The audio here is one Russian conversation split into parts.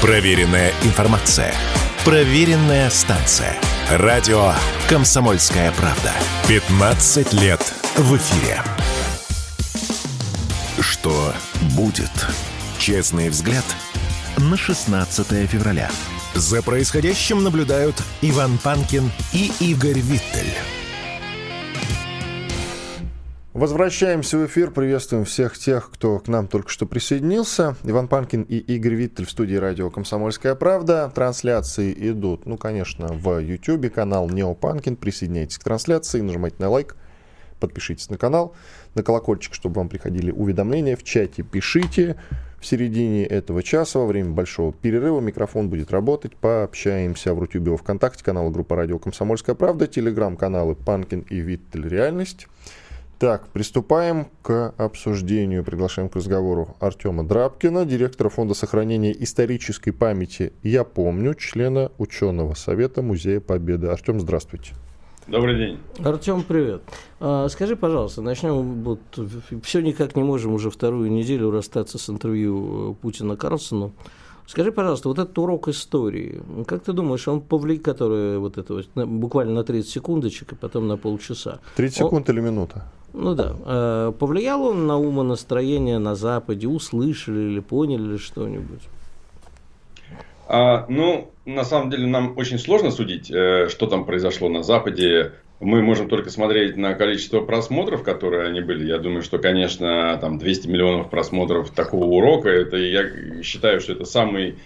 Проверенная информация. Проверенная станция. Радио «Комсомольская правда». 15 лет в эфире. Что будет? Честный взгляд на 16 февраля. За происходящим наблюдают Иван Панкин и Игорь Виттель. Возвращаемся в эфир. Приветствуем всех тех, кто к нам только что присоединился. Иван Панкин и Игорь Виттель в студии радио «Комсомольская правда». Трансляции идут, ну, конечно, в YouTube, канал Нео Панкин. Присоединяйтесь к трансляции, нажимайте на лайк, подпишитесь на канал, на колокольчик, чтобы вам приходили уведомления. В чате пишите. В середине этого часа, во время большого перерыва, микрофон будет работать. Пообщаемся в Рутюбе, Вконтакте, канал группа радио «Комсомольская правда», телеграм-каналы «Панкин» и «Виттель. Реальность». Так, приступаем к обсуждению. Приглашаем к разговору Артема Драбкина, директора Фонда сохранения исторической памяти «Я помню», члена ученого совета Музея Победы. Артем, здравствуйте. Добрый день. Артем, привет. А, скажи, пожалуйста, начнем. Вот, все никак не можем уже вторую неделю расстаться с интервью Путина Карлсону. Скажи, пожалуйста, вот этот урок истории, как ты думаешь, он повлияет, который вот это вот, буквально на 30 секундочек и потом на полчаса? 30 секунд он... или минута? Ну да. Э, повлиял он на умонастроение на Западе? Услышали или поняли ли что-нибудь? А, ну, на самом деле, нам очень сложно судить, э, что там произошло на Западе. Мы можем только смотреть на количество просмотров, которые они были. Я думаю, что, конечно, там 200 миллионов просмотров такого урока, это я считаю, что это самый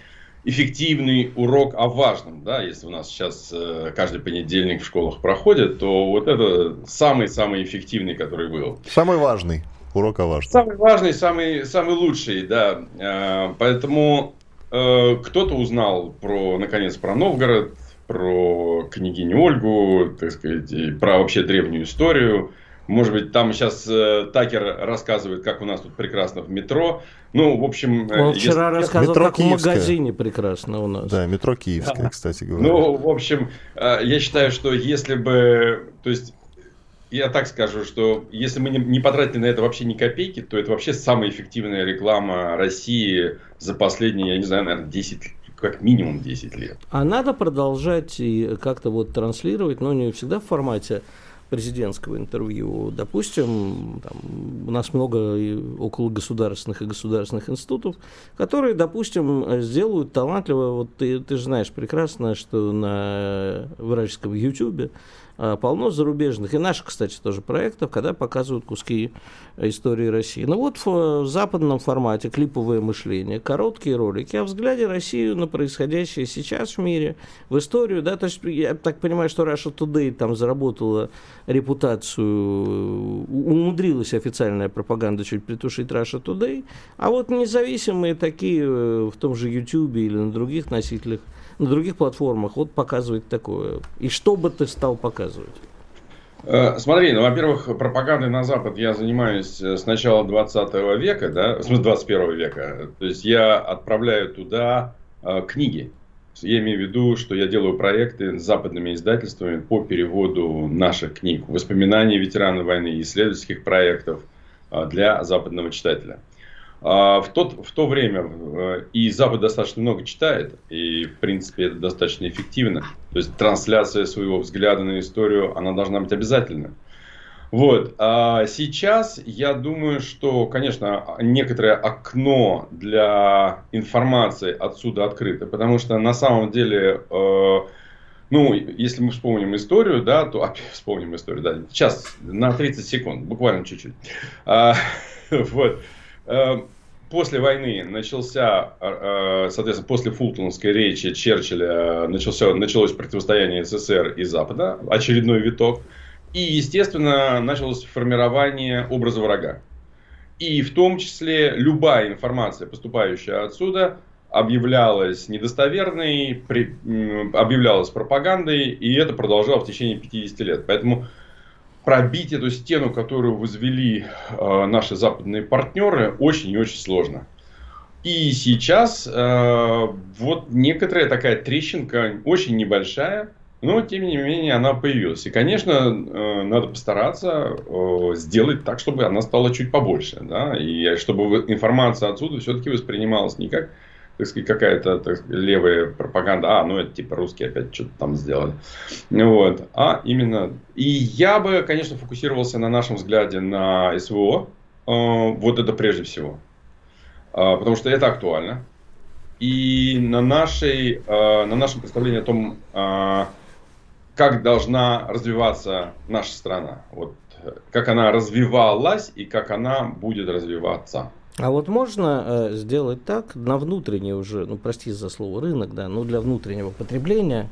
эффективный урок о важном, да, если у нас сейчас э, каждый понедельник в школах проходит, то вот это самый-самый эффективный, который был. Самый важный урок о важном. Самый важный, самый, самый лучший, да. Э, поэтому э, кто-то узнал про, наконец, про Новгород, про княгиню Ольгу, так сказать, и про вообще древнюю историю. Может быть, там сейчас э, Такер рассказывает, как у нас тут прекрасно в метро. Ну, в общем... Э, Он вчера если... рассказывал, метро как Киевское. в магазине прекрасно у нас. Да, метро Киевское, да. кстати говоря. Ну, в общем, э, я считаю, что если бы... То есть, я так скажу, что если мы не, не потратили на это вообще ни копейки, то это вообще самая эффективная реклама России за последние, я не знаю, наверное, 10 как минимум 10 лет. А надо продолжать и как-то вот транслировать, но не всегда в формате президентского интервью. Допустим, там, у нас много около государственных и государственных институтов, которые, допустим, сделают талантливо, вот ты, ты же знаешь прекрасно, что на вражеском YouTube полно зарубежных, и наших, кстати, тоже проектов, когда показывают куски истории России. Ну вот в, в западном формате клиповое мышление, короткие ролики о взгляде России на происходящее сейчас в мире, в историю, да, то есть я так понимаю, что Russia Today там заработала репутацию, умудрилась официальная пропаганда чуть притушить Russia Today, а вот независимые такие э, в том же YouTube или на других носителях на других платформах вот показывает такое. И что бы ты стал показывать? Э, смотри, ну, во-первых, пропагандой на Запад я занимаюсь э, с начала 20 века, да, смысле 21 века. То есть я отправляю туда э, книги. Я имею в виду, что я делаю проекты с западными издательствами по переводу наших книг, воспоминаний ветеранов войны, исследовательских проектов э, для западного читателя. А в, тот, в то время э, и Запад достаточно много читает, и в принципе это достаточно эффективно. То есть трансляция своего взгляда на историю, она должна быть обязательна. Вот. А сейчас я думаю, что, конечно, некоторое окно для информации отсюда открыто, потому что на самом деле, э, ну, если мы вспомним историю, да, то опять вспомним историю, да, сейчас на 30 секунд, буквально чуть-чуть. А, вот. После войны начался, э, соответственно, после Фултонской речи Черчилля начался, началось противостояние СССР и Запада, очередной виток. И, естественно, началось формирование образа врага. И в том числе любая информация, поступающая отсюда, объявлялась недостоверной, при, объявлялась пропагандой, и это продолжалось в течение 50 лет. Поэтому пробить эту стену, которую возвели э, наши западные партнеры, очень и очень сложно. И сейчас э, вот некоторая такая трещинка, очень небольшая, но тем не менее она появилась. И, конечно, э, надо постараться э, сделать так, чтобы она стала чуть побольше. Да? И чтобы информация отсюда все-таки воспринималась не как так сказать, какая-то так, левая пропаганда, а, ну это типа русские опять что-то там сделали. Вот. А именно, и я бы, конечно, фокусировался на нашем взгляде на СВО, вот это прежде всего. Потому что это актуально. И на, нашей, на нашем представлении о том, как должна развиваться наша страна. Вот как она развивалась и как она будет развиваться. А вот можно э, сделать так на внутренний уже, ну прости за слово рынок, да, но для внутреннего потребления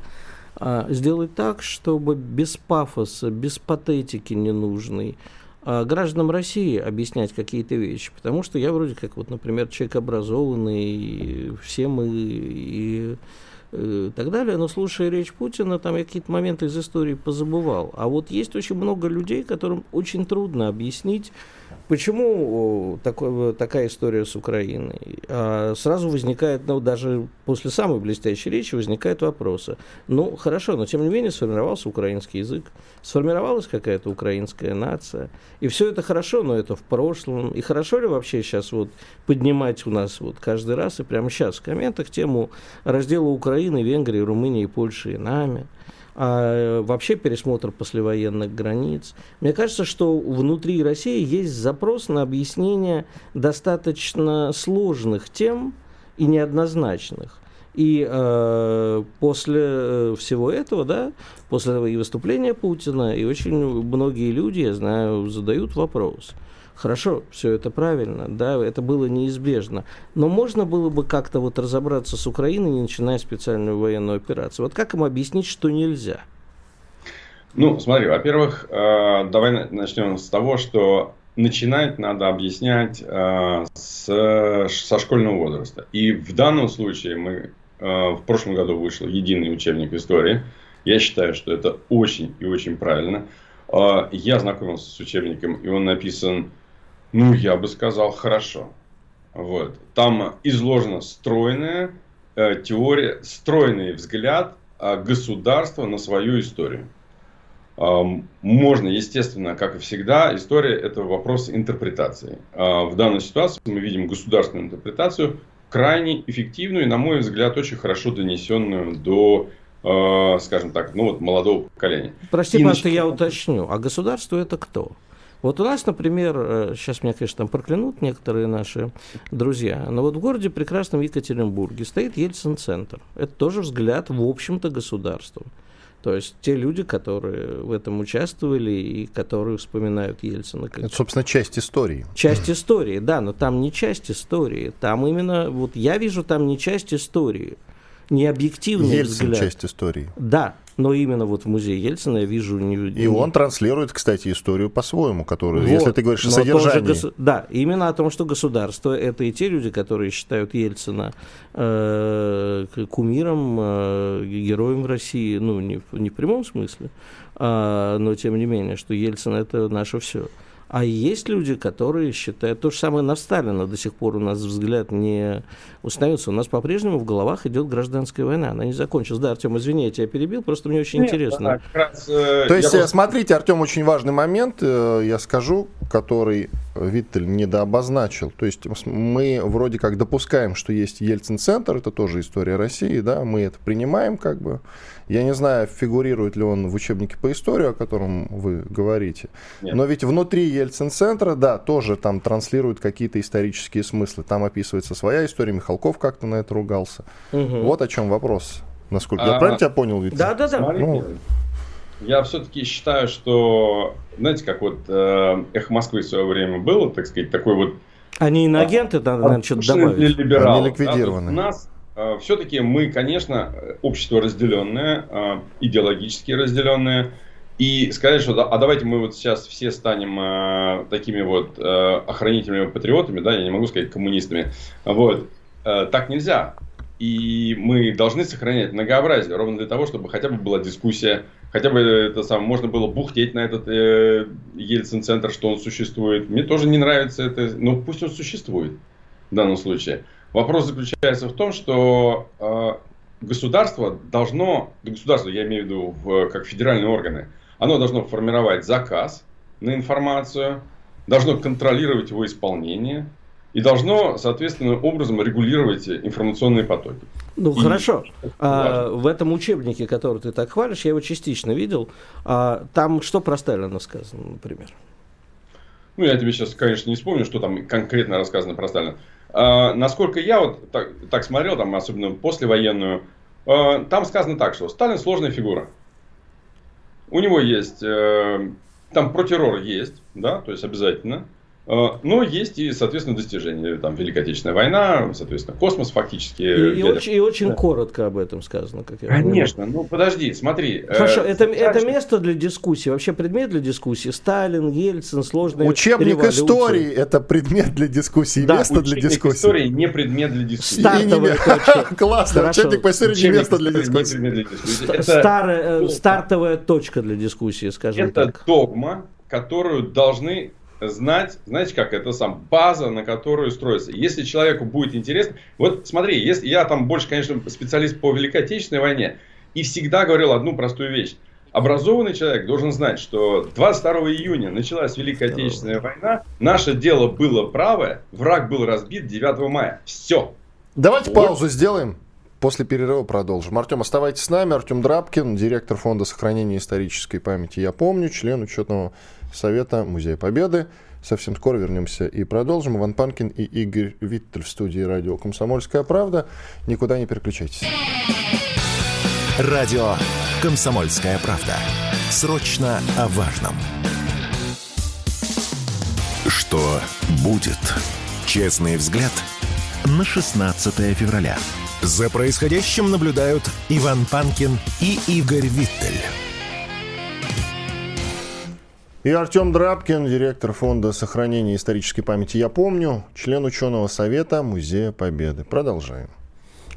э, сделать так, чтобы без пафоса, без патетики ненужной э, гражданам России объяснять какие-то вещи, потому что я вроде как вот, например, человек образованный, и все мы и и так далее. Но слушая речь Путина, там я какие-то моменты из истории позабывал. А вот есть очень много людей, которым очень трудно объяснить, Почему такой, такая история с Украиной? А сразу возникает, ну, даже после самой блестящей речи возникают вопросы. Ну, хорошо, но тем не менее сформировался украинский язык, сформировалась какая-то украинская нация. И все это хорошо, но это в прошлом. И хорошо ли вообще сейчас вот поднимать у нас вот каждый раз и прямо сейчас в комментах тему раздела Украины, Венгрии, Румынии, Польши и нами? а вообще пересмотр послевоенных границ. Мне кажется, что внутри России есть запрос на объяснение достаточно сложных тем и неоднозначных. И э, после э, всего этого, да, после и выступления Путина, и очень многие люди, я знаю, задают вопрос – Хорошо, все это правильно, да, это было неизбежно. Но можно было бы как-то вот разобраться с Украиной, не начиная специальную военную операцию. Вот как им объяснить, что нельзя? Ну, смотри, во-первых, э, давай начнем с того, что начинать надо объяснять э, с, со школьного возраста. И в данном случае мы э, в прошлом году вышел единый учебник истории. Я считаю, что это очень и очень правильно. Я знакомился с учебником, и он написан ну, я бы сказал, хорошо. Вот. Там изложена стройная э, теория, стройный взгляд э, государства на свою историю. Э, можно, естественно, как и всегда, история – это вопрос интерпретации. Э, в данной ситуации мы видим государственную интерпретацию, крайне эффективную и, на мой взгляд, очень хорошо донесенную до э, скажем так, ну вот молодого поколения. Прости, и пожалуйста, нач... я уточню. А государство это кто? Вот у нас, например, сейчас э, меня, конечно, там проклянут некоторые наши друзья, но вот в городе прекрасном Екатеринбурге стоит Ельцин-центр. Это тоже взгляд, в общем-то, государства. То есть те люди, которые в этом участвовали и которые вспоминают Ельцина. Как... Это, собственно, часть истории. Часть истории, да, но там не часть истории. Там именно, вот я вижу там не часть истории, не объективный Ельцин взгляд. часть истории. Да, но именно вот в музее Ельцина я вижу... Не, и он транслирует, кстати, историю по-своему, которую, вот, если ты говоришь о содержании. Гос... Да, именно о том, что государство — это и те люди, которые считают Ельцина э, кумиром, э, героем России, ну, не, не в прямом смысле, э, но тем не менее, что Ельцин — это наше все. А есть люди, которые считают, то же самое на Сталина до сих пор у нас взгляд не установился. У нас по-прежнему в головах идет гражданская война. Она не закончилась. Да, Артем, извини, я тебя перебил, просто мне очень Нет, интересно. Да, раз, э, то есть, просто... смотрите, Артем, очень важный момент, э, я скажу, который Виттель недообозначил. То есть мы вроде как допускаем, что есть Ельцин-центр, это тоже история России, да, мы это принимаем как бы. Я не знаю, фигурирует ли он в учебнике по истории, о котором вы говорите. Нет. Но ведь внутри Ельцин-центра, да, тоже там транслируют какие-то исторические смыслы. Там описывается своя история, Михалков как-то на это ругался. Угу. Вот о чем вопрос. Насколько а, я правильно тебя понял, Витя? Да, да, да. Ну, я все-таки считаю, что, знаете, как вот э, «Эхо Москвы» в свое время было, так сказать, такой вот... Они иноагенты, а, наверное, что-то добавить. Они ликвидированы. Да, у нас Э, все-таки мы, конечно, общество разделенное, э, идеологически разделенное. И сказать, что а давайте мы вот сейчас все станем э, такими вот охранителями, патриотами, да, я не могу сказать коммунистами, вот, так нельзя. И мы должны сохранять многообразие, ровно для того, чтобы хотя бы была дискуссия, хотя бы это самое, можно было бухтеть на этот э, Ельцин-центр, что он существует. Мне тоже не нравится это, но пусть он существует в данном случае. Вопрос заключается в том, что э, государство должно, государство, я имею в виду в, как федеральные органы, оно должно формировать заказ на информацию, должно контролировать его исполнение, и должно, соответственным образом регулировать информационные потоки. Ну и хорошо. А, в этом учебнике, который ты так хвалишь, я его частично видел. А, там что про Сталина сказано, например? Ну, я тебе сейчас, конечно, не вспомню, что там конкретно рассказано про Сталина. А, насколько я вот так, так смотрел, там, особенно послевоенную, а, там сказано так, что Сталин сложная фигура. У него есть, э, там про террор есть, да, то есть обязательно. А, но есть и, соответственно, достижения. Там Великая Отечественная война, соответственно, космос фактически. И, и, очень, и очень да. коротко об этом сказано, как я Конечно. Понимаю. Ну, подожди, смотри. Э, Хорошо, э, это, это место для дискуссии, вообще предмет для дискуссии. Сталин, Ельцин, сложные Учебник революции. истории – это предмет для дискуссии, да, место для дискуссии. истории не предмет для дискуссии. Стартовая точка. Классно, учебник по истории не место для дискуссии. Старая, э, стартовая точка для дискуссии, скажем так. Это догма, которую должны знать, знаете как, это сам база, на которую строится. Если человеку будет интересно, вот смотри, если я там больше, конечно, специалист по Великой Отечественной войне, и всегда говорил одну простую вещь. Образованный человек должен знать, что 22 июня началась Великая Отечественная война, наше дело было правое, враг был разбит 9 мая. Все. Давайте вот. паузу сделаем. После перерыва продолжим. Артем, оставайтесь с нами. Артем Драбкин, директор Фонда сохранения исторической памяти «Я помню», член учетного совета Музея Победы. Совсем скоро вернемся и продолжим. Иван Панкин и Игорь Виттель в студии радио «Комсомольская правда». Никуда не переключайтесь. Радио «Комсомольская правда». Срочно о важном. Что будет? Честный взгляд на 16 февраля. За происходящим наблюдают Иван Панкин и Игорь Виттель. И Артем Драбкин, директор фонда сохранения исторической памяти «Я помню», член ученого совета Музея Победы. Продолжаем.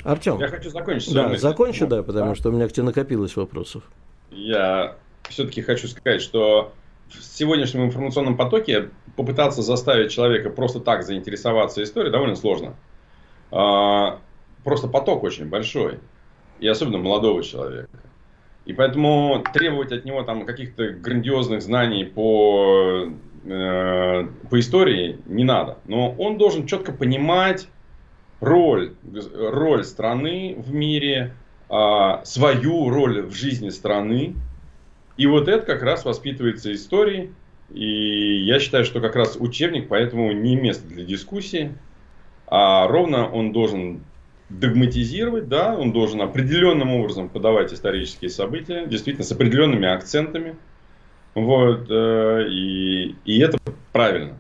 Артем. Я хочу закончить. Да, закончу, да, потому да. что у меня к тебе накопилось вопросов. Я все-таки хочу сказать, что в сегодняшнем информационном потоке попытаться заставить человека просто так заинтересоваться историей довольно сложно. А, просто поток очень большой. И особенно молодого человека. И поэтому требовать от него там каких-то грандиозных знаний по, э, по истории не надо. Но он должен четко понимать роль, роль страны в мире, э, свою роль в жизни страны. И вот это как раз воспитывается историей. И я считаю, что как раз учебник поэтому не место для дискуссии, а ровно он должен догматизировать, да, он должен определенным образом подавать исторические события, действительно, с определенными акцентами. Вот, э, и, и это правильно.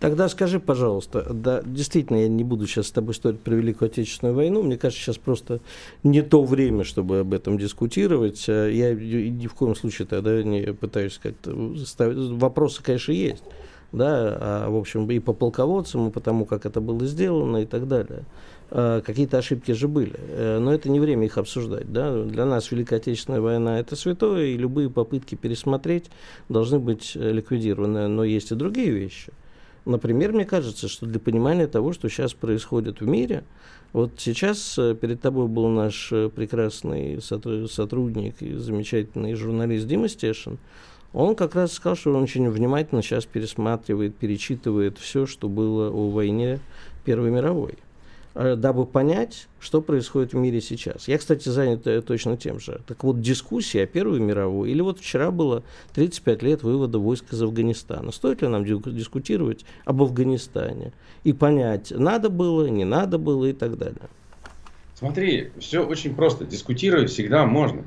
Тогда скажи, пожалуйста, да, действительно, я не буду сейчас с тобой спорить про Великую Отечественную войну. Мне кажется, сейчас просто не то время, чтобы об этом дискутировать. Э, я ни в коем случае тогда не пытаюсь как-то ставить. Вопросы, конечно, есть. Да, а, в общем, и по полководцам, и по тому, как это было сделано, и так далее. Э, какие-то ошибки же были. Э, но это не время их обсуждать. Да? Для нас Великая Отечественная война – это святое, и любые попытки пересмотреть должны быть э, ликвидированы. Но есть и другие вещи. Например, мне кажется, что для понимания того, что сейчас происходит в мире, вот сейчас перед тобой был наш прекрасный сотрудник и замечательный журналист Дима Стешин. Он как раз сказал, что он очень внимательно сейчас пересматривает, перечитывает все, что было о войне Первой мировой. Э, дабы понять, что происходит в мире сейчас. Я, кстати, занят э, точно тем же. Так вот, дискуссия о Первой мировой, или вот вчера было 35 лет вывода войск из Афганистана. Стоит ли нам дискутировать об Афганистане и понять, надо было, не надо было и так далее? Смотри, все очень просто. Дискутировать всегда можно.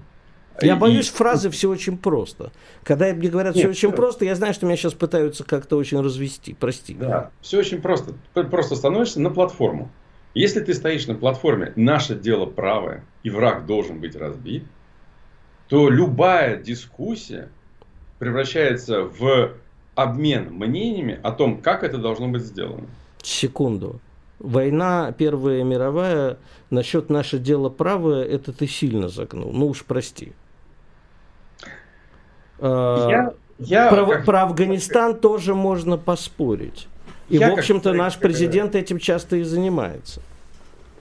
Я и... боюсь фразы «все очень просто». Когда мне говорят «все Нет, очень все... просто», я знаю, что меня сейчас пытаются как-то очень развести. Прости. Да, все очень просто. Просто становишься на платформу. Если ты стоишь на платформе «наше дело правое» и враг должен быть разбит, то любая дискуссия превращается в обмен мнениями о том, как это должно быть сделано. Секунду. Война Первая мировая, насчет наше дело правое, это ты сильно загнул. Ну уж прости. А, я, я, про, как... про Афганистан тоже можно поспорить. И, я в общем-то, наш президент этим часто и занимается.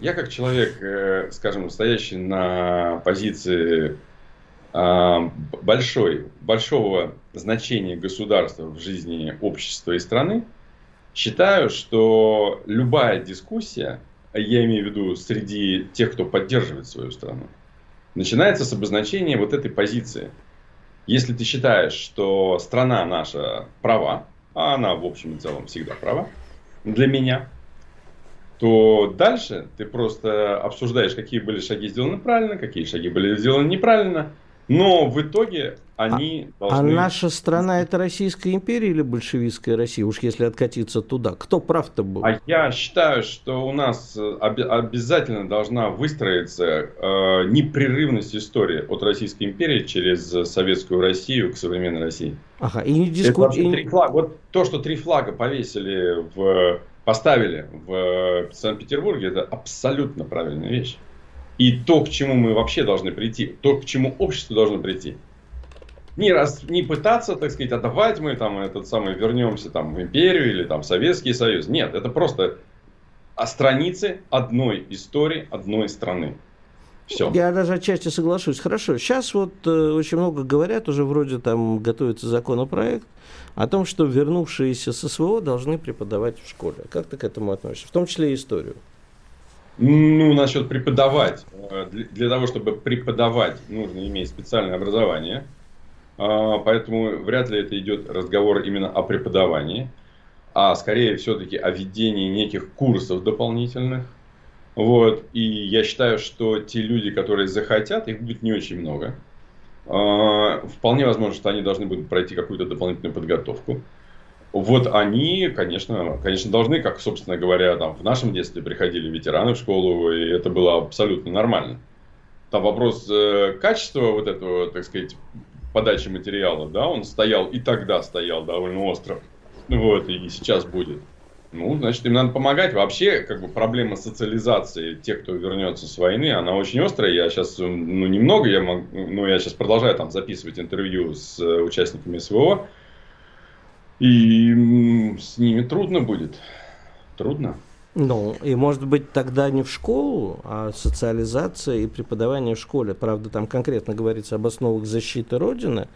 Я как человек, э, скажем, стоящий на позиции а, большой, большого значения государства в жизни общества и страны, Считаю, что любая дискуссия, я имею в виду среди тех, кто поддерживает свою страну, начинается с обозначения вот этой позиции. Если ты считаешь, что страна наша права, а она в общем и целом всегда права, для меня, то дальше ты просто обсуждаешь, какие были шаги сделаны правильно, какие шаги были сделаны неправильно, но в итоге они а, а должны... А наша страна это Российская империя или большевистская Россия, уж если откатиться туда? Кто прав-то был? А я считаю, что у нас э, об- обязательно должна выстроиться э, непрерывность истории от Российской империи через Советскую Россию к современной России. Ага, и не. Три флага. Вот то, что три флага повесили в поставили в Санкт-Петербурге, это абсолютно правильная вещь и то, к чему мы вообще должны прийти, то, к чему общество должно прийти. Не, раз, не пытаться, так сказать, отдавать мы там этот самый вернемся там в империю или там в Советский Союз. Нет, это просто о странице одной истории, одной страны. Все. Я даже отчасти соглашусь. Хорошо. Сейчас вот э, очень много говорят, уже вроде там готовится законопроект о том, что вернувшиеся с СВО должны преподавать в школе. Как ты к этому относишься? В том числе и историю. Ну, насчет преподавать. Э, для того, чтобы преподавать, нужно иметь специальное образование. А, поэтому вряд ли это идет разговор именно о преподавании, а скорее все-таки о ведении неких курсов дополнительных. Вот. И я считаю, что те люди, которые захотят, их будет не очень много. А, вполне возможно, что они должны будут пройти какую-то дополнительную подготовку. Вот они, конечно, конечно, должны, как, собственно говоря, там в нашем детстве приходили ветераны в школу, и это было абсолютно нормально. Там вопрос э, качества вот этого, так сказать, подачи материала, да, он стоял и тогда стоял довольно остро. Вот, и сейчас будет. Ну, значит, им надо помогать. Вообще, как бы проблема социализации тех, кто вернется с войны, она очень острая. Я сейчас, ну, немного, я могу, ну, я сейчас продолжаю там записывать интервью с э, участниками СВО. И с ними трудно будет. Трудно. Ну, и может быть тогда не в школу, а социализация и преподавание в школе. Правда, там конкретно говорится об основах защиты Родины,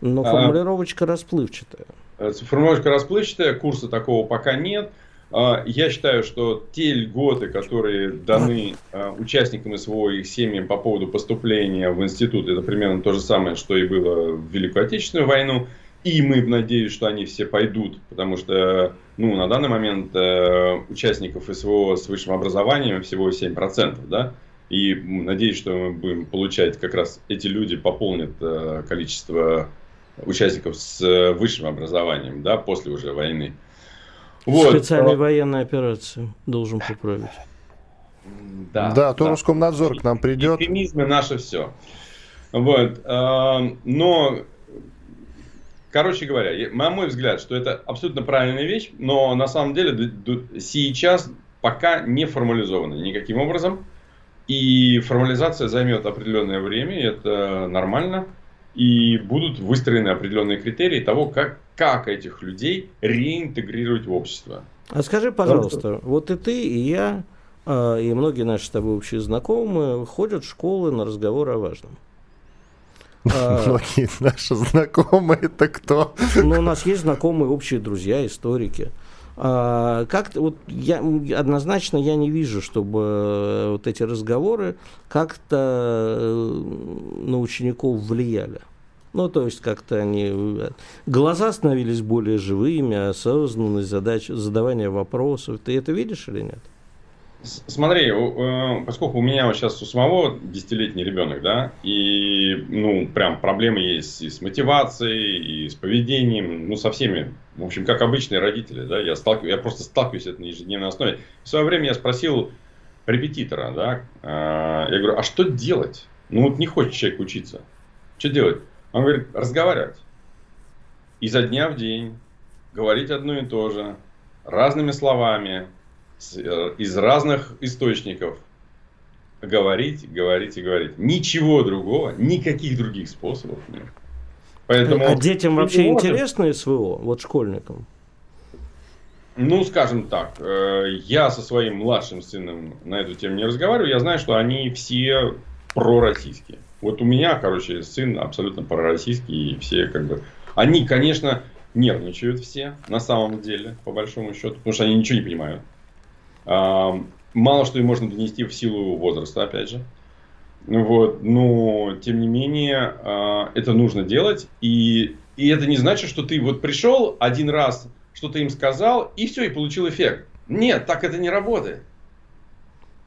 но а. формулировочка а, расплывчатая. Формулировочка расплывчатая, курса такого пока нет. А, я считаю, что те льготы, которые даны а, участникам СВО и их семьям по поводу поступления в институт, это примерно то же самое, что и было в Великую Отечественную войну – и мы надеюсь, что они все пойдут, потому что ну, на данный момент э, участников СВО с высшим образованием всего 7%, да, и надеюсь, что мы будем получать, как раз эти люди пополнят э, количество участников с э, высшим образованием, да, после уже войны. Вот. Специальная военная операция должен поправить. Да, да, то да. Роскомнадзор к нам придет. Экстремизм наше все. Вот. Э, но Короче говоря, на мой взгляд, что это абсолютно правильная вещь, но на самом деле сейчас пока не формализовано никаким образом. И формализация займет определенное время, и это нормально. И будут выстроены определенные критерии того, как, как этих людей реинтегрировать в общество. А скажи, пожалуйста, вот и ты, и я, а, и многие наши с тобой общие знакомые ходят в школы на разговоры о важном. Многие наши знакомые, это кто? Ну, у нас есть знакомые, общие друзья, историки. А, как вот я однозначно я не вижу, чтобы э, вот эти разговоры как-то э, на учеников влияли. Ну, то есть как-то они... Э, глаза становились более живыми, осознанность, задача, задавания вопросов. Ты это видишь или нет? Смотри, э, поскольку у меня сейчас у самого десятилетний ребенок, да, и, ну, прям проблемы есть и с мотивацией, и с поведением, ну, со всеми, в общем, как обычные родители, да, я, сталкив... я просто сталкиваюсь с этим на ежедневной основе. В свое время я спросил репетитора, да, э, я говорю, а что делать? Ну, вот не хочет человек учиться. Что делать? Он говорит, разговаривать. Изо дня в день, говорить одно и то же, разными словами, Э, из разных источников говорить, говорить и говорить. Ничего другого, никаких других способов нет. Поэтому а детям вообще можем... интересно СВО, вот школьникам? Ну, скажем так, э, я со своим младшим сыном на эту тему не разговариваю. Я знаю, что они все пророссийские. Вот у меня, короче, сын абсолютно пророссийский, и все как бы... Они, конечно, нервничают все, на самом деле, по большому счету, потому что они ничего не понимают. Мало что им можно донести в силу возраста, опять же. Вот, но, тем не менее, а, это нужно делать. И, и это не значит, что ты вот пришел один раз, что-то им сказал, и все, и получил эффект. Нет, так это не работает.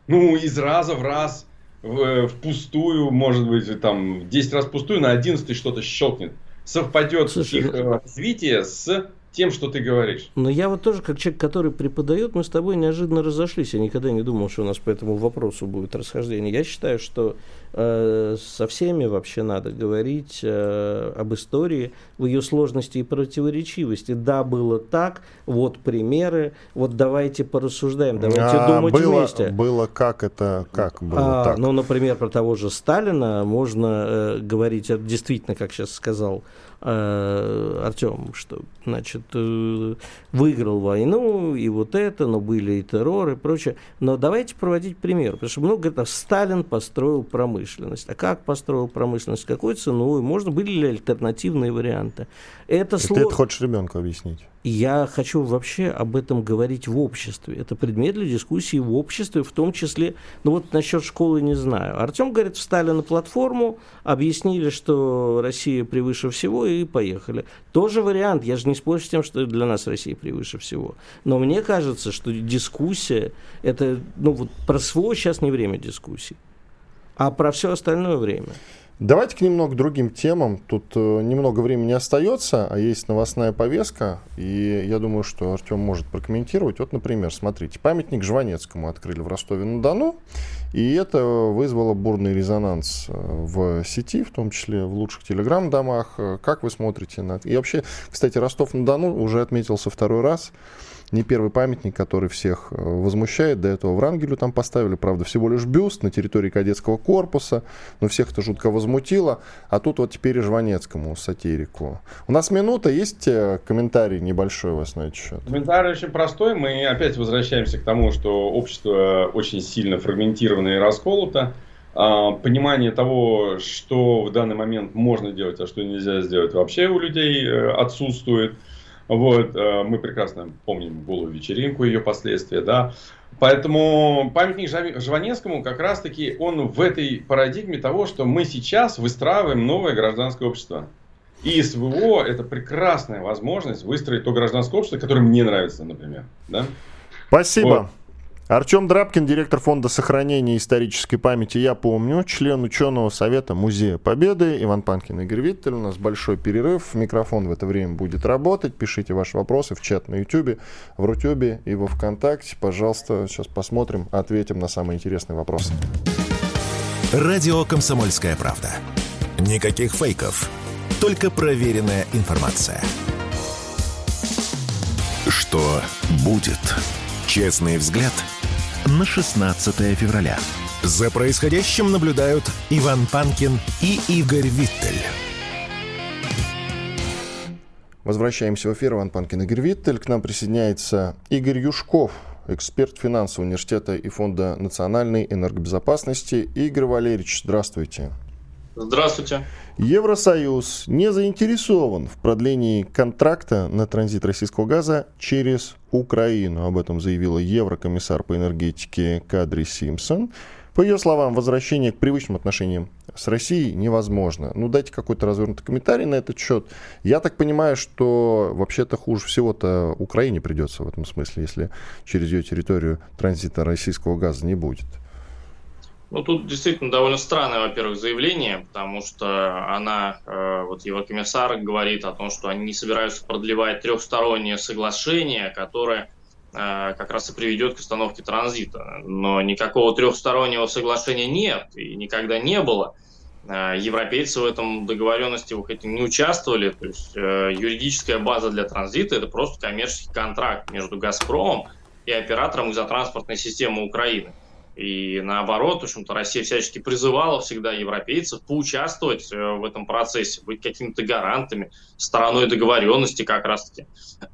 Ну, из раза в раз, в, впустую, может быть, там, 10 раз впустую, на 11 что-то щелкнет. Совпадет Слушай, их ну развитие с тем, что ты говоришь. Но я вот тоже, как человек, который преподает, мы с тобой неожиданно разошлись. Я никогда не думал, что у нас по этому вопросу будет расхождение. Я считаю, что э, со всеми вообще надо говорить э, об истории в ее сложности и противоречивости. Да, было так, вот примеры, вот давайте порассуждаем, давайте а, думать было, вместе. Было как это, как было а, так? Ну, например, про того же Сталина можно э, говорить, действительно, как сейчас сказал э, Артем, что, значит, э, выиграл войну, и вот это, но были и террор, и прочее. Но давайте проводить пример, потому что много говорят, Сталин построил промышленность. А как построил промышленность, какой ценой, можно, были ли альтернативные варианты? Это сложно. Ты это хочешь ребенку объяснить? Я хочу вообще об этом говорить в обществе. Это предмет для дискуссии в обществе, в том числе, ну вот насчет школы не знаю. Артем говорит, встали на платформу, объяснили, что Россия превыше всего, и поехали. Тоже вариант. Я же не спорю с тем, что для нас Россия превыше всего. Но мне кажется, что дискуссия, это, ну вот про свой сейчас не время дискуссий, а про все остальное время. Давайте к немного другим темам. Тут э, немного времени остается, а есть новостная повестка, и я думаю, что Артем может прокомментировать. Вот, например, смотрите, памятник Жванецкому открыли в Ростове-на-Дону, и это вызвало бурный резонанс э, в сети, в том числе в лучших телеграм-домах. Э, как вы смотрите на это? И вообще, кстати, Ростов-на-Дону уже отметился второй раз не первый памятник, который всех э, возмущает. До этого Врангелю там поставили, правда, всего лишь бюст на территории кадетского корпуса, но всех это жутко возмутило. А тут вот теперь и Жванецкому, сатирику. У нас минута, есть э, комментарий небольшой у вас на этот счет? Комментарий очень простой. Мы опять возвращаемся к тому, что общество очень сильно фрагментировано и расколото а, понимание того, что в данный момент можно делать, а что нельзя сделать, вообще у людей э, отсутствует. Вот, э, мы прекрасно помним голую вечеринку, ее последствия, да. Поэтому памятник Жванецкому как раз-таки он в этой парадигме того, что мы сейчас выстраиваем новое гражданское общество. И СВО – это прекрасная возможность выстроить то гражданское общество, которое мне нравится, например. Да? Спасибо. Вот. Артем Драбкин, директор фонда сохранения исторической памяти «Я помню», член ученого совета Музея Победы, Иван Панкин, Игорь Виттель. У нас большой перерыв, микрофон в это время будет работать. Пишите ваши вопросы в чат на YouTube, в Рутюбе и во Вконтакте. Пожалуйста, сейчас посмотрим, ответим на самые интересные вопросы. Радио «Комсомольская правда». Никаких фейков, только проверенная информация. Что будет? Честный взгляд – на 16 февраля. За происходящим наблюдают Иван Панкин и Игорь Виттель. Возвращаемся в эфир. Иван Панкин, Игорь Виттель. К нам присоединяется Игорь Юшков, эксперт финансового университета и Фонда национальной энергобезопасности. Игорь Валерьевич, здравствуйте. Здравствуйте. Евросоюз не заинтересован в продлении контракта на транзит российского газа через Украину. Об этом заявила еврокомиссар по энергетике Кадри Симпсон. По ее словам, возвращение к привычным отношениям с Россией невозможно. Ну, дайте какой-то развернутый комментарий на этот счет. Я так понимаю, что вообще-то хуже всего-то Украине придется в этом смысле, если через ее территорию транзита российского газа не будет. Ну, тут действительно довольно странное, во-первых, заявление, потому что она, э, вот Еврокомиссар говорит о том, что они не собираются продлевать трехстороннее соглашение, которое э, как раз и приведет к остановке транзита. Но никакого трехстороннего соглашения нет и никогда не было. Э, европейцы в этом договоренности хоть не участвовали. То есть юридическая база для транзита – это просто коммерческий контракт между «Газпромом» и оператором газотранспортной системы Украины. И наоборот, в общем-то, Россия всячески призывала всегда европейцев поучаствовать э, в этом процессе, быть какими-то гарантами, стороной договоренности как раз-таки.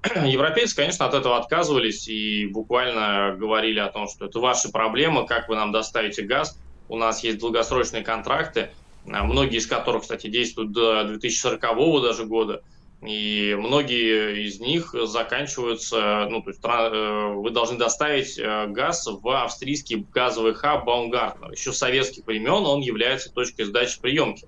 Европейцы, конечно, от этого отказывались и буквально говорили о том, что это ваши проблемы, как вы нам доставите газ, у нас есть долгосрочные контракты, многие из которых, кстати, действуют до 2040 даже года, и многие из них заканчиваются, ну, то есть э, вы должны доставить э, газ в австрийский газовый хаб Баумгартнер. Еще с советских времен он является точкой сдачи приемки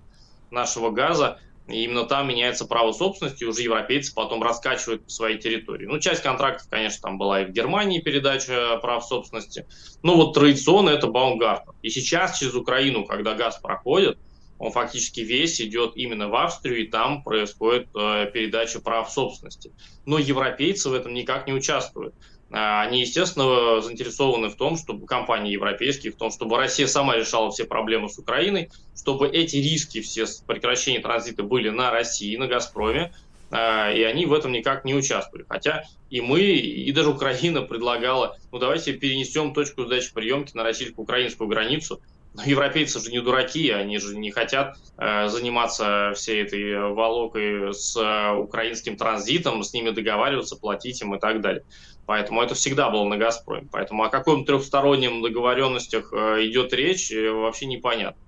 нашего газа, и именно там меняется право собственности, уже европейцы потом раскачивают по своей территории. Ну, часть контрактов, конечно, там была и в Германии передача прав собственности, но вот традиционно это Баумгартнер. И сейчас через Украину, когда газ проходит, он фактически весь идет именно в Австрию, и там происходит э, передача прав собственности. Но европейцы в этом никак не участвуют. Э, они, естественно, заинтересованы в том, чтобы компании европейские, в том, чтобы Россия сама решала все проблемы с Украиной, чтобы эти риски все прекращения транзита были на России, на «Газпроме», э, и они в этом никак не участвовали. Хотя и мы, и даже Украина предлагала, ну давайте перенесем точку сдачи приемки на российско-украинскую границу, но европейцы же не дураки, они же не хотят э, заниматься всей этой волокой с э, украинским транзитом, с ними договариваться, платить им и так далее. Поэтому это всегда было на «Газпроме». Поэтому о каком трехстороннем договоренностях э, идет речь, э, вообще непонятно.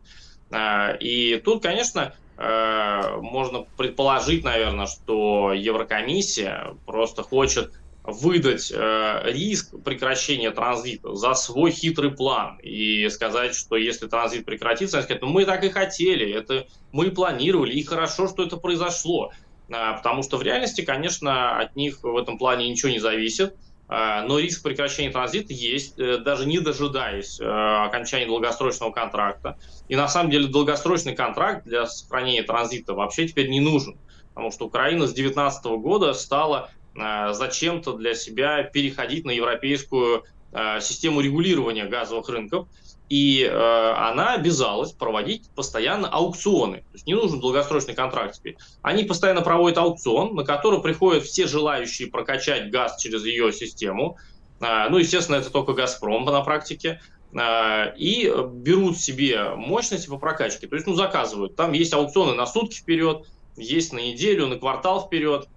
Э, и тут, конечно, э, можно предположить, наверное, что Еврокомиссия просто хочет выдать э, риск прекращения транзита за свой хитрый план и сказать, что если транзит прекратится, они сказать, ну мы так и хотели, это мы планировали, и хорошо, что это произошло. Э, потому что в реальности, конечно, от них в этом плане ничего не зависит. Э, но риск прекращения транзита есть, э, даже не дожидаясь э, окончания долгосрочного контракта. И на самом деле долгосрочный контракт для сохранения транзита вообще теперь не нужен. Потому что Украина с 2019 года стала зачем-то для себя переходить на европейскую э, систему регулирования газовых рынков, и э, она обязалась проводить постоянно аукционы. То есть не нужен долгосрочный контракт теперь. Они постоянно проводят аукцион, на который приходят все желающие прокачать газ через ее систему. ну, естественно, это только «Газпром» на практике и берут себе мощности по прокачке. То есть, ну, заказывают. Там есть аукционы на сутки вперед, есть на неделю, на квартал вперед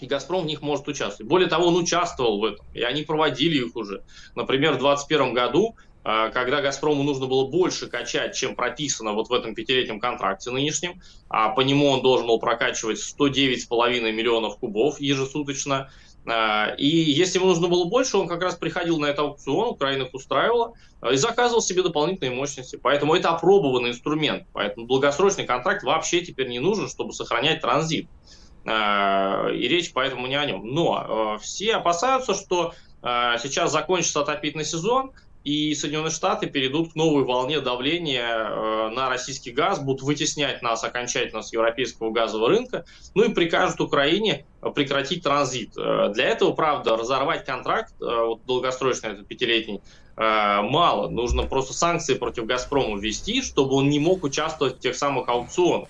и «Газпром» в них может участвовать. Более того, он участвовал в этом, и они проводили их уже. Например, в 2021 году, э, когда «Газпрому» нужно было больше качать, чем прописано вот в этом пятилетнем контракте нынешнем, а по нему он должен был прокачивать 109,5 миллионов кубов ежесуточно, э, и если ему нужно было больше, он как раз приходил на этот аукцион, Украина их устраивала, э, и заказывал себе дополнительные мощности. Поэтому это опробованный инструмент. Поэтому долгосрочный контракт вообще теперь не нужен, чтобы сохранять транзит. Э, и речь поэтому не о нем. Но э, все опасаются, что э, сейчас закончится отопительный сезон, и Соединенные Штаты перейдут к новой волне давления на российский газ, будут вытеснять нас окончательно с европейского газового рынка, ну и прикажут Украине прекратить транзит. Для этого, правда, разорвать контракт, вот долгосрочный, этот пятилетний, мало. Нужно просто санкции против «Газпрома» ввести, чтобы он не мог участвовать в тех самых аукционах.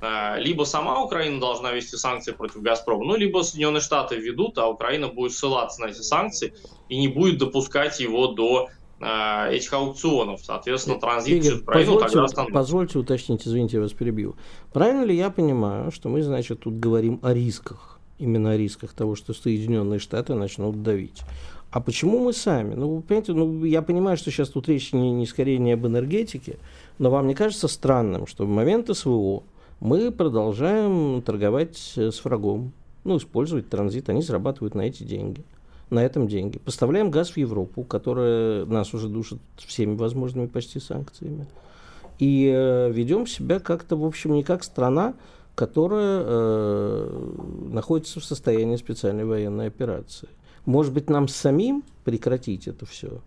Э, либо сама Украина должна вести санкции против «Газпрома», ну, либо Соединенные Штаты ведут, а Украина будет ссылаться на эти санкции и не будет допускать его до э, этих аукционов. Соответственно, транзит Игорь, через Украину позвольте, тогда. Позвольте уточнить, извините, я вас перебью. Правильно ли я понимаю, что мы, значит, тут говорим о рисках, именно о рисках того, что Соединенные Штаты начнут давить? А почему мы сами? Ну, вы понимаете, ну, я понимаю, что сейчас тут речь не, не скорее не об энергетике, но вам не кажется странным, что в момент СВО мы продолжаем торговать с врагом, ну, использовать транзит, они зарабатывают на эти деньги, на этом деньги. Поставляем газ в Европу, которая нас уже душит всеми возможными почти санкциями. И э, ведем себя как-то, в общем, не как страна, которая э, находится в состоянии специальной военной операции. Может быть, нам самим прекратить это все?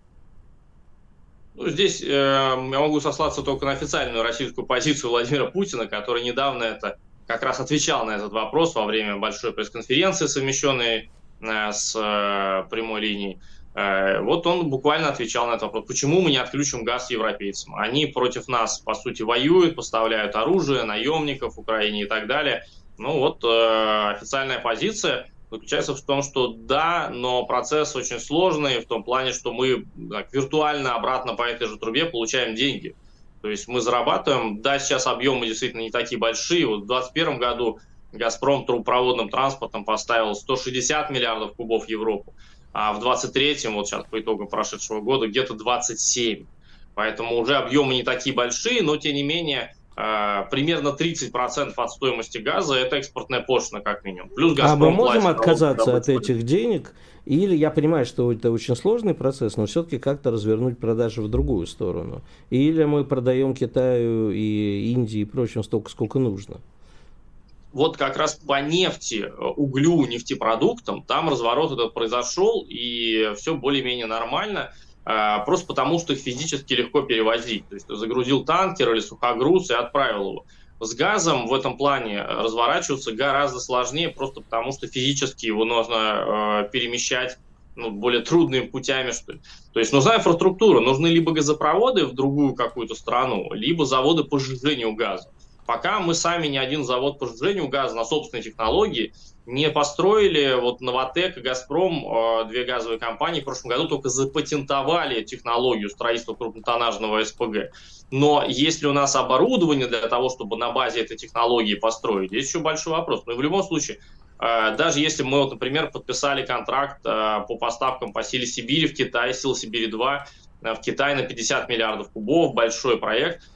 Ну, здесь э, я могу сослаться только на официальную российскую позицию Владимира Путина, который недавно это как раз отвечал на этот вопрос во время большой пресс-конференции, совмещенной э, с э, прямой линией. Э, вот он буквально отвечал на этот вопрос. Почему мы не отключим газ европейцам? Они против нас, по сути, воюют, поставляют оружие, наемников Украине и так далее. Ну вот э, официальная позиция заключается в том, что да, но процесс очень сложный в том плане, что мы так, виртуально обратно по этой же трубе получаем деньги. То есть мы зарабатываем, да, сейчас объемы действительно не такие большие. Вот в 2021 году «Газпром» трубопроводным транспортом поставил 160 миллиардов кубов в Европу, а в 2023, вот сейчас по итогам прошедшего года, где-то 27. Поэтому уже объемы не такие большие, но тем не менее примерно 30% от стоимости газа это экспортная пошлина, как минимум. Плюс а мы можем отказаться от этих денег? Или я понимаю, что это очень сложный процесс, но все-таки как-то развернуть продажи в другую сторону. Или мы продаем Китаю и Индии и прочим столько, сколько нужно вот как раз по нефти, углю, нефтепродуктам, там разворот этот произошел, и все более-менее нормально, а, просто потому что их физически легко перевозить. То есть загрузил танкер или сухогруз и отправил его. С газом в этом плане разворачиваться гораздо сложнее, просто потому что физически его нужно э, перемещать ну, более трудными путями, что ли. То есть нужна инфраструктура, нужны либо газопроводы в другую какую-то страну, либо заводы по сжижению газа. Пока мы сами ни один завод по сжижению газа на собственной технологии не построили, вот Новотек и Газпром, э, две газовые компании, в прошлом году только запатентовали технологию строительства крупнотоннажного СПГ. Но есть ли у нас оборудование для того, чтобы на базе этой технологии построить, здесь еще большой вопрос. Но в любом случае, э, даже если мы, вот, например, подписали контракт э, по поставкам по силе Сибири в Китай, сила Сибири-2, в Китай на 50 миллиардов кубов, большой проект –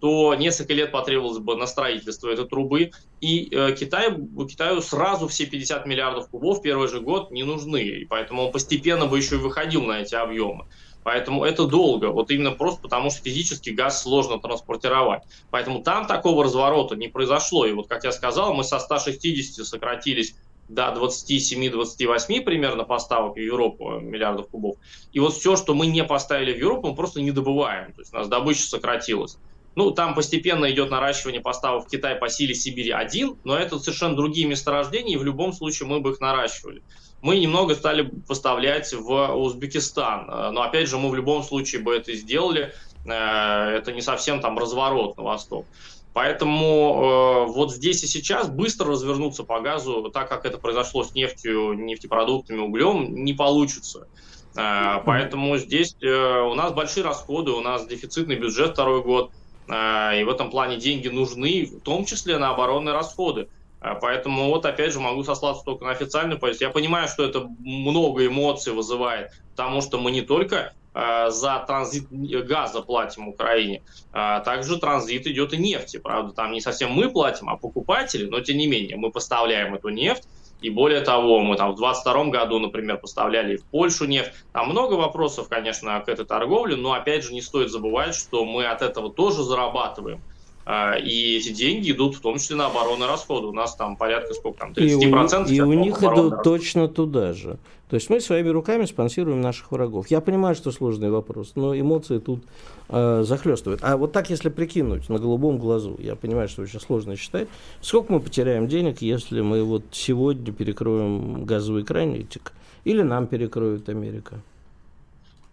то несколько лет потребовалось бы на строительство этой трубы, и э, Китай, Китаю сразу все 50 миллиардов кубов в первый же год не нужны, и поэтому он постепенно бы еще и выходил на эти объемы. Поэтому это долго, вот именно просто потому, что физически газ сложно транспортировать. Поэтому там такого разворота не произошло. И вот, как я сказал, мы со 160 сократились до 27-28 примерно поставок в Европу миллиардов кубов. И вот все, что мы не поставили в Европу, мы просто не добываем. То есть у нас добыча сократилась. Ну, там постепенно идет наращивание поставок в Китай по силе Сибири-1, но это совершенно другие месторождения, и в любом случае мы бы их наращивали. Мы немного стали поставлять в Узбекистан, но опять же мы в любом случае бы это сделали, э, это не совсем там разворот на восток. Поэтому э, вот здесь и сейчас быстро развернуться по газу, так как это произошло с нефтью, нефтепродуктами, углем, не получится. Э, поэтому здесь э, у нас большие расходы, у нас дефицитный бюджет второй год – и в этом плане деньги нужны, в том числе на оборонные расходы. А, поэтому вот опять же могу сослаться только на официальную позицию. Я понимаю, что это много эмоций вызывает, потому что мы не только а, за транзит газа платим Украине, также транзит идет и нефти. Правда, там не совсем мы платим, а покупатели, но тем не менее мы поставляем эту нефть, и более того, мы там в 2022 году, например, поставляли в Польшу нефть. Там много вопросов, конечно, к этой торговле, но опять же не стоит забывать, что мы от этого тоже зарабатываем. А, и эти деньги идут в том числе на оборонные расходы. У нас там порядка сколько там, 30%. И у, и у них идут точно туда же. То есть мы своими руками спонсируем наших врагов. Я понимаю, что сложный вопрос, но эмоции тут э, захлестывают. А вот так, если прикинуть на голубом глазу, я понимаю, что очень сложно считать, сколько мы потеряем денег, если мы вот сегодня перекроем газовый кранитик, или нам перекроет Америка?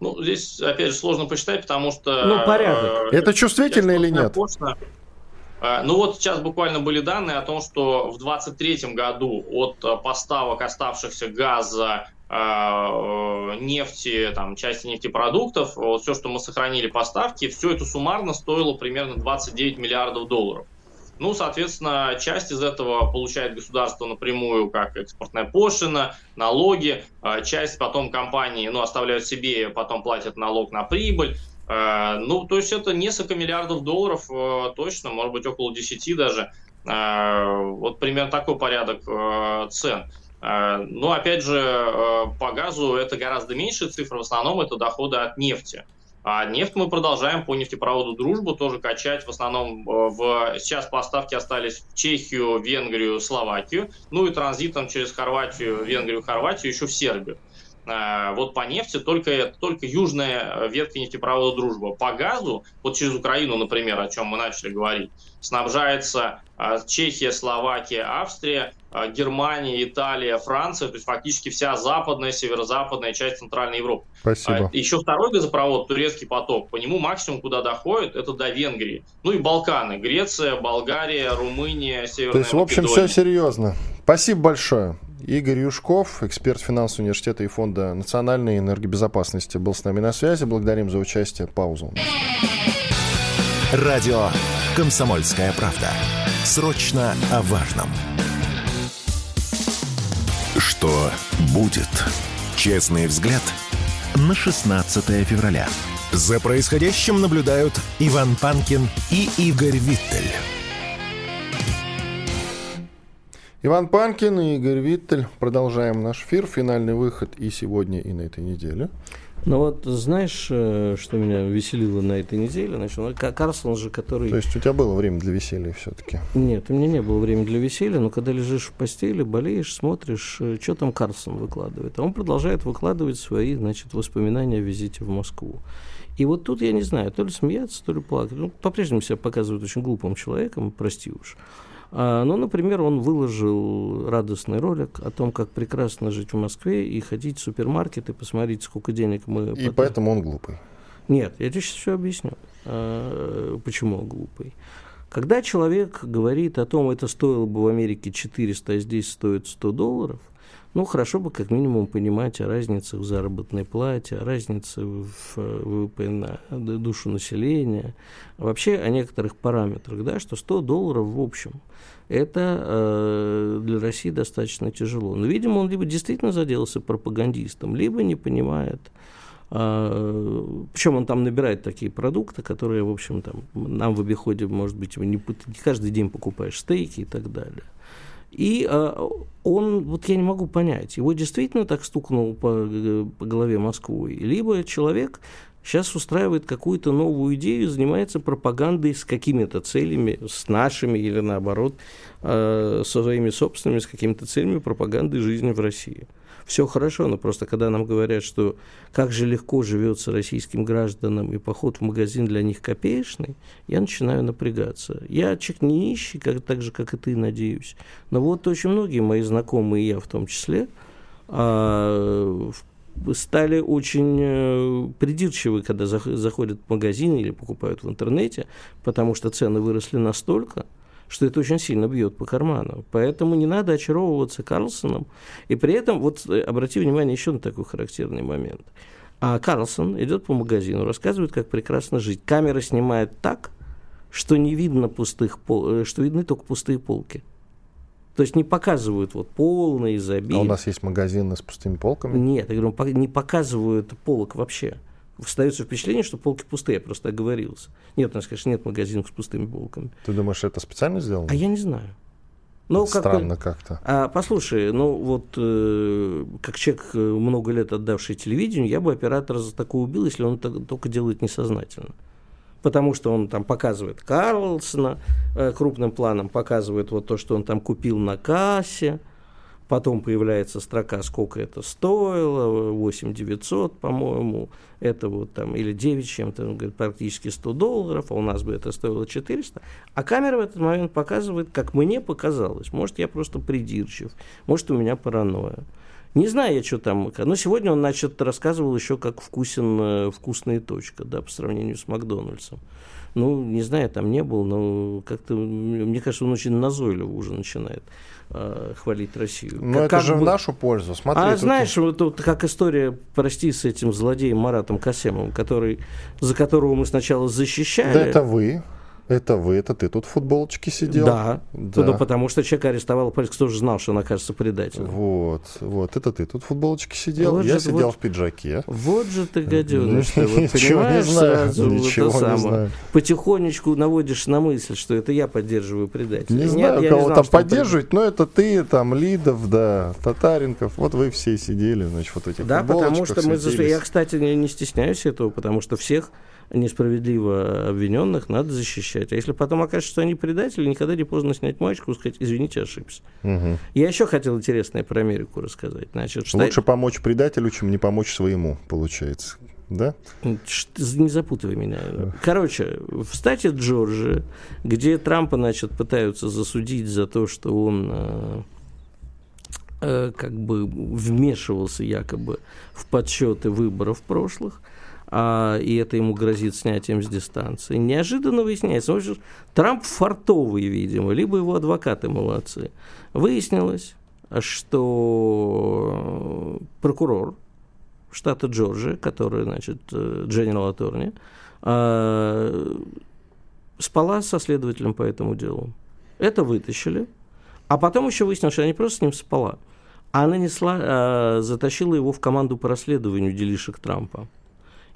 Ну, здесь, опять же, сложно посчитать, потому что... Ну, порядок. Э, это чувствительно или нет? Э, ну вот сейчас буквально были данные о том, что в 2023 году от э, поставок оставшихся газа, э, нефти, там, части нефтепродуктов, вот все, что мы сохранили поставки, все это суммарно стоило примерно 29 миллиардов долларов. Ну, соответственно, часть из этого получает государство напрямую, как экспортная пошлина, налоги, часть потом компании, ну, оставляют себе, потом платят налог на прибыль. А, ну, то есть это несколько миллиардов долларов э, точно, может быть, около 10 даже. А, вот примерно такой порядок э, цен. Но, опять же, э, по газу это гораздо меньшая цифра, в основном это доходы от нефти. А нефть мы продолжаем по нефтепроводу «Дружбу» тоже качать. В основном э, в... сейчас поставки остались в Чехию, Венгрию, Словакию. Ну и транзитом через Хорватию, Венгрию, Хорватию еще в Сербию. А, вот по нефти только, только южная ветка нефтепровода «Дружба». По газу, вот через Украину, например, о чем мы начали говорить, снабжается а, Чехия, Словакия, Австрия, а, Германия, Италия, Франция, то есть фактически вся западная, северо-западная часть Центральной Европы. Спасибо. Еще второй газопровод, турецкий поток, по нему максимум, куда доходит, это до Венгрии. Ну и Балканы, Греция, Болгария, Румыния, Северная То есть, в общем, все серьезно. Спасибо большое. Игорь Юшков, эксперт финансового университета и фонда национальной энергобезопасности, был с нами на связи. Благодарим за участие. Паузу. Радио «Комсомольская правда». Срочно о важном. Что будет? Честный взгляд на 16 февраля. За происходящим наблюдают Иван Панкин и Игорь Виттель. Иван Панкин и Игорь Виттель. Продолжаем наш эфир. Финальный выход и сегодня, и на этой неделе. Ну вот знаешь, э, что меня веселило на этой неделе? Значит, ну, Карсон же, который... То есть у тебя было время для веселья все-таки? Нет, у меня не было времени для веселья, но когда лежишь в постели, болеешь, смотришь, э, что там Карсон выкладывает. А он продолжает выкладывать свои, значит, воспоминания о визите в Москву. И вот тут я не знаю, то ли смеяться, то ли плакать. Ну, по-прежнему себя показывает очень глупым человеком, прости уж. А, ну, например, он выложил радостный ролик о том, как прекрасно жить в Москве и ходить в супермаркет и посмотреть, сколько денег мы... И потом... поэтому он глупый. Нет, я тебе сейчас все объясню, а, почему он глупый. Когда человек говорит о том, это стоило бы в Америке 400, а здесь стоит 100 долларов, ну, хорошо бы как минимум понимать о разницах в заработной плате, о разнице в ВВП на душу населения, вообще о некоторых параметрах, да, что 100 долларов в общем, это э, для России достаточно тяжело. Но, видимо, он либо действительно заделался пропагандистом, либо не понимает, а, причем он там набирает такие продукты, которые, в общем, там, нам в обиходе, может быть, не, не каждый день покупаешь стейки и так далее. И э, он, вот я не могу понять, его действительно так стукнул по, по голове Москвой, либо человек сейчас устраивает какую-то новую идею, занимается пропагандой с какими-то целями, с нашими или наоборот, э, со своими собственными, с какими-то целями пропаганды жизни в России все хорошо, но просто когда нам говорят, что как же легко живется российским гражданам и поход в магазин для них копеечный, я начинаю напрягаться. Я человек не нищий, как, так же, как и ты, надеюсь. Но вот очень многие мои знакомые, и я в том числе, а, стали очень э, придирчивы, когда заходят в магазин или покупают в интернете, потому что цены выросли настолько, что это очень сильно бьет по карману. Поэтому не надо очаровываться Карлсоном. И при этом, вот э, обрати внимание еще на такой характерный момент. А Карлсон идет по магазину, рассказывает, как прекрасно жить. Камера снимает так, что не видно пустых пол, э, что видны только пустые полки. То есть не показывают вот полное изобилие. А у нас есть магазины с пустыми полками? Нет, я говорю, не показывают полок вообще остается впечатление, что полки пустые, я просто оговорился. Нет, у нас, конечно, нет магазинов с пустыми полками. Ты думаешь, это специально сделано? А я не знаю. Ну, как Странно как-то. А, послушай, ну вот э, как человек, э, много лет отдавший телевидению, я бы оператора за такое убил, если он так, только делает несознательно. Потому что он там показывает Карлсона э, крупным планом, показывает вот то, что он там купил на кассе, Потом появляется строка, сколько это стоило, 8 900, по-моему, это вот там, или 9 чем-то, он говорит, практически 100 долларов, а у нас бы это стоило 400. А камера в этот момент показывает, как мне показалось. Может, я просто придирчив, может, у меня паранойя. Не знаю я, что там. Но сегодня он, значит, рассказывал еще, как вкусен э, вкусная точка, да, по сравнению с Макдональдсом. Ну, не знаю, там не был, но как-то, мне кажется, он очень назойливо уже начинает э, хвалить Россию. Но как, это как же бы... в нашу пользу. Смотри, а тут... знаешь, вот тут как история, прости, с этим злодеем Маратом Касемовым, который, за которого мы сначала защищали. Да это вы. Это вы, это ты тут в футболочке сидел? Да, да. Ну, потому что человек арестовал полицию, кто же знал, что он окажется предателем. Вот, вот, это ты тут в футболочке сидел, вот я же, сидел вот, в пиджаке. Вот же ты, гаденыш, ты вот, понимаешь, сразу ничего это самое. Потихонечку наводишь на мысль, что это я поддерживаю предателя. Не знаю, кого там поддерживать, но это ты, там, Лидов, да, Татаренков, вот вы все сидели, значит, вот этих Да, потому что мы, я, кстати, не стесняюсь этого, потому что всех несправедливо обвиненных надо защищать. А если потом окажется, что они предатели, никогда не поздно снять маечку и сказать, извините, ошибся. Угу. Я еще хотел интересное про Америку рассказать. Значит, что... Лучше помочь предателю, чем не помочь своему, получается. Да? Не запутывай меня. Короче, в стате Джорджи, где Трампа, значит, пытаются засудить за то, что он э, э, как бы вмешивался якобы в подсчеты выборов прошлых, а, и это ему грозит снятием с дистанции. Неожиданно выясняется, что Трамп фартовый, видимо, либо его адвокаты молодцы. Выяснилось, что прокурор штата Джорджия, который, значит, General Attorney, а, спала со следователем по этому делу. Это вытащили. А потом еще выяснилось, что она не просто с ним спала, а она несла, а, затащила его в команду по расследованию делишек Трампа.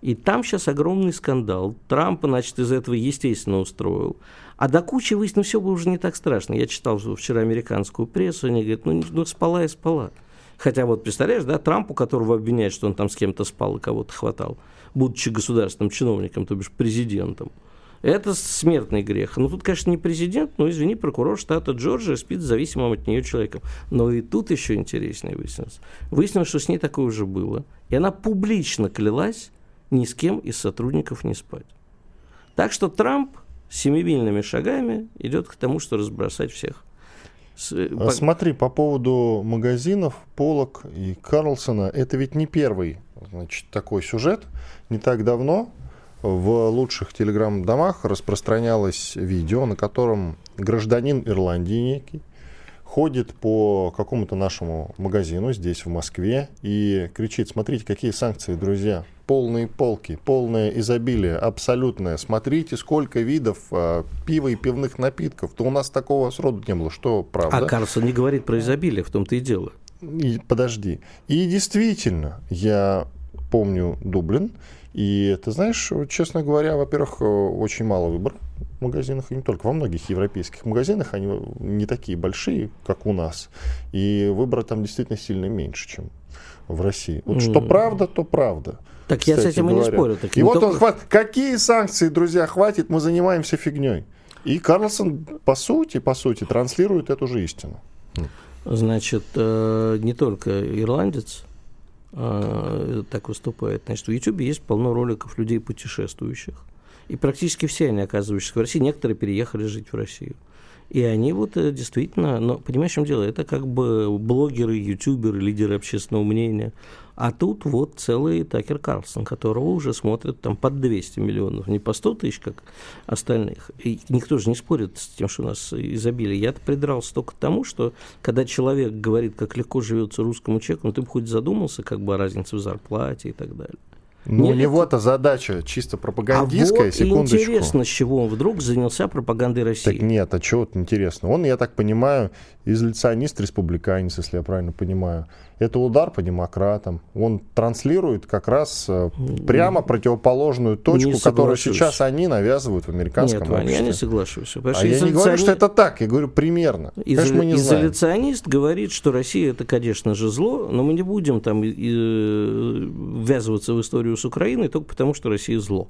И там сейчас огромный скандал. Трамп, значит, из этого, естественно, устроил. А до кучи выяснилось, ну, все было уже не так страшно. Я читал вчера американскую прессу, они говорят, ну, ну спала и спала. Хотя вот, представляешь, да, Трампу, которого обвиняют, что он там с кем-то спал и кого-то хватал, будучи государственным чиновником, то бишь президентом, это смертный грех. Ну, тут, конечно, не президент, но, извини, прокурор штата Джорджия спит с зависимым от нее человеком. Но и тут еще интереснее выяснилось. Выяснилось, что с ней такое уже было. И она публично клялась ни с кем из сотрудников не спать. Так что Трамп семимильными шагами идет к тому, что разбросать всех. Э, а смотри, по поводу магазинов, полок и Карлсона, это ведь не первый значит, такой сюжет. Не так давно в лучших телеграм-домах распространялось видео, на котором гражданин Ирландии некий ходит по какому-то нашему магазину здесь, в Москве, и кричит, смотрите, какие санкции, друзья, полные полки, полное изобилие, абсолютное. Смотрите, сколько видов э, пива и пивных напитков. То у нас такого сроду не было, что правда. А Карлсон не говорит про изобилие, в том-то и дело. И, подожди. И действительно, я помню Дублин, и ты знаешь, честно говоря, во-первых, очень мало выбора магазинах, и не только во многих европейских магазинах, они не такие большие, как у нас, и выбора там действительно сильно меньше, чем в России. Вот что правда, то правда. Так я с этим говоря. и не спорю. Так и вот только... он хватит. Какие санкции, друзья, хватит, мы занимаемся фигней. И Карлсон, по сути, по сути, транслирует эту же истину. Значит, э, не только ирландец э, так выступает. Значит, в YouTube есть полно роликов людей путешествующих. И практически все они оказываются в России. Некоторые переехали жить в Россию. И они вот э, действительно, но понимаешь, в чем дело? Это как бы блогеры, ютуберы, лидеры общественного мнения. А тут вот целый Такер Карлсон, которого уже смотрят там под 200 миллионов, не по 100 тысяч, как остальных. И никто же не спорит с тем, что у нас изобилие. Я-то придрался только к тому, что когда человек говорит, как легко живется русскому человеку, ну ты бы хоть задумался как бы о разнице в зарплате и так далее. Ну, у него-то задача чисто пропагандистская, а вот секундочку. интересно, с чего он вдруг занялся пропагандой России. Так нет, а чего вот интересно? Он, я так понимаю, изоляционист, республиканец, если я правильно понимаю. Это удар по демократам. Он транслирует как раз э, прямо противоположную точку, которую сейчас они навязывают в американском Нет, обществе. я не соглашусь. А я не говорю, что это так, я говорю примерно. Из... Конечно, мы не Изоляционист знаем. говорит, что Россия это, конечно же, зло, но мы не будем там и, ввязываться в историю с Украиной только потому, что Россия зло.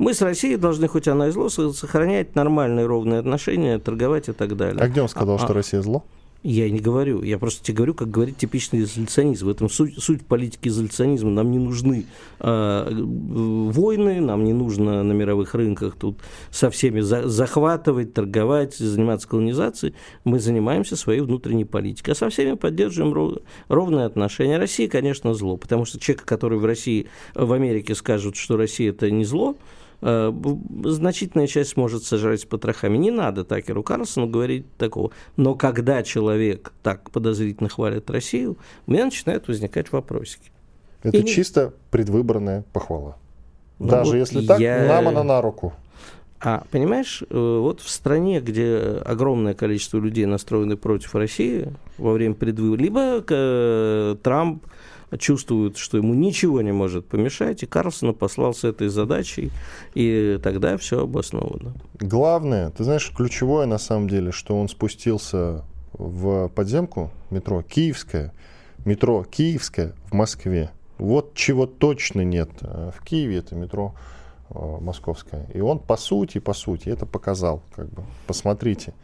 Мы с Россией должны, хоть она и зло, сохранять нормальные ровные отношения, торговать и так далее. А где он сказал, а, что а... Россия зло? Я не говорю, я просто тебе говорю, как говорит типичный изоляционизм. В этом суть, суть политики изоляционизма. Нам не нужны э, войны, нам не нужно на мировых рынках тут со всеми за, захватывать, торговать, заниматься колонизацией. Мы занимаемся своей внутренней политикой, а со всеми поддерживаем ров, ровные отношения. Россия, конечно, зло, потому что человек, который в России, в Америке скажут, что Россия это не зло, значительная часть может сожрать с потрохами. Не надо Такеру Карлсону говорить такого. Но когда человек так подозрительно хвалит Россию, у меня начинают возникать вопросики. Это И чисто предвыборная похвала. Ну, Даже вот если так, я... нам она на руку. А понимаешь, э, вот в стране, где огромное количество людей настроены против России во время предвыборов, либо э, Трамп чувствует, что ему ничего не может помешать, и Карлсона послал с этой задачей, и тогда все обосновано. Главное, ты знаешь, ключевое на самом деле, что он спустился в подземку метро Киевская, метро Киевская в Москве. Вот чего точно нет. В Киеве это метро э, московское. И он по сути, по сути это показал. Как бы. Посмотрите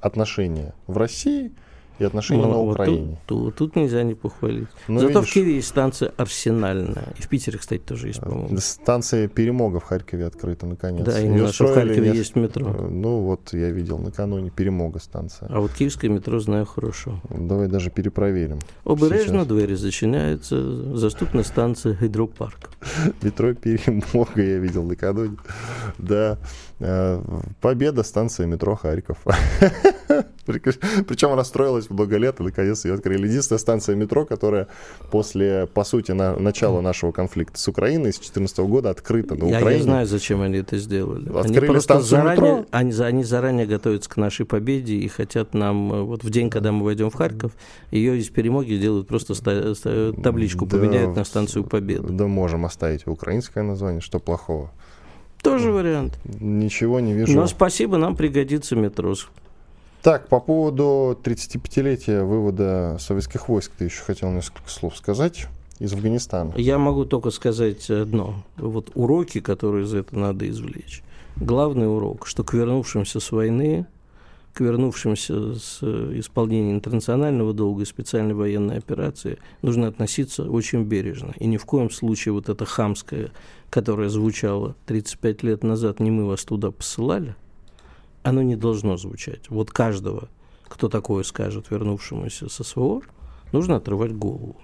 отношения в России – и отношения ну, на Украине. Тут, тут, тут нельзя не похвалить. Ну, Зато видишь, в Киеве есть станция Арсенальная. И в Питере, кстати, тоже есть, по-моему. Станция Перемога в Харькове открыта, наконец. Да, именно, что в Харькове не... есть метро. Э, ну, вот я видел накануне Перемога станция. А вот киевское метро знаю хорошо. Давай даже перепроверим. Обережно двери зачиняются. Заступна станция Гидропарк. Метро Перемога я видел накануне. Да. Э, Победа, станция метро Харьков. Причем она строилась много лет, и наконец ее открыли. Единственная станция метро, которая после, по сути, на, начала нашего конфликта с Украиной с 2014 года открыта на Украине. Я, я знаю, зачем они это сделали. Открыли они просто заранее, метро. Они, они заранее готовятся к нашей победе и хотят нам, э, вот в день, когда мы войдем в Харьков, ее из перемоги делают просто ста- ста- табличку, да, поменяют на станцию Победы. Да можем оставить украинское название, что плохого. Тоже вариант. Ничего не вижу. Но спасибо, нам пригодится метро. Так, по поводу 35-летия вывода советских войск, ты еще хотел несколько слов сказать из Афганистана. Я могу только сказать одно. Вот уроки, которые из этого надо извлечь. Главный урок, что к вернувшимся с войны, к вернувшимся с исполнения интернационального долга и специальной военной операции нужно относиться очень бережно. И ни в коем случае вот это хамское, которое звучало 35 лет назад, не мы вас туда посылали, оно не должно звучать. Вот каждого, кто такое скажет вернувшемуся со СВО, нужно отрывать голову.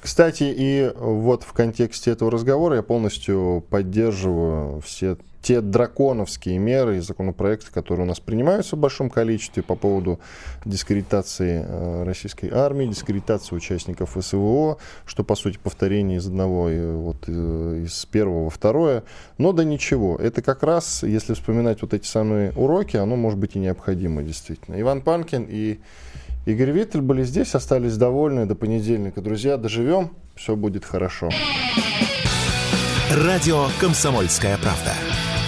Кстати, и вот в контексте этого разговора я полностью поддерживаю все те драконовские меры и законопроекты, которые у нас принимаются в большом количестве по поводу дискредитации э, российской армии, дискредитации участников СВО, что, по сути, повторение из одного, вот, э, из первого во второе. Но да ничего, это как раз, если вспоминать вот эти самые уроки, оно может быть и необходимо, действительно. Иван Панкин и Игорь Виттель были здесь, остались довольны до понедельника. Друзья, доживем, все будет хорошо. Радио «Комсомольская правда».